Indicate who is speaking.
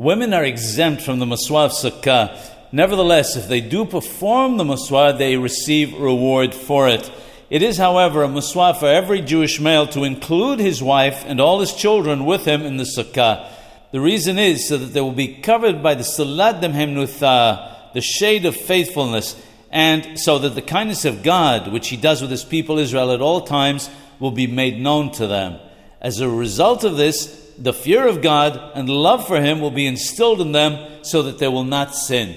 Speaker 1: Women are exempt from the Maswah of Sukkah. Nevertheless, if they do perform the Maswah, they receive reward for it. It is, however, a Maswah for every Jewish male to include his wife and all his children with him in the Sukkah. The reason is so that they will be covered by the Salat Demhemnutha, the shade of faithfulness, and so that the kindness of God, which He does with His people Israel at all times, will be made known to them. As a result of this, the fear of God and love for Him will be instilled in them so that they will not sin.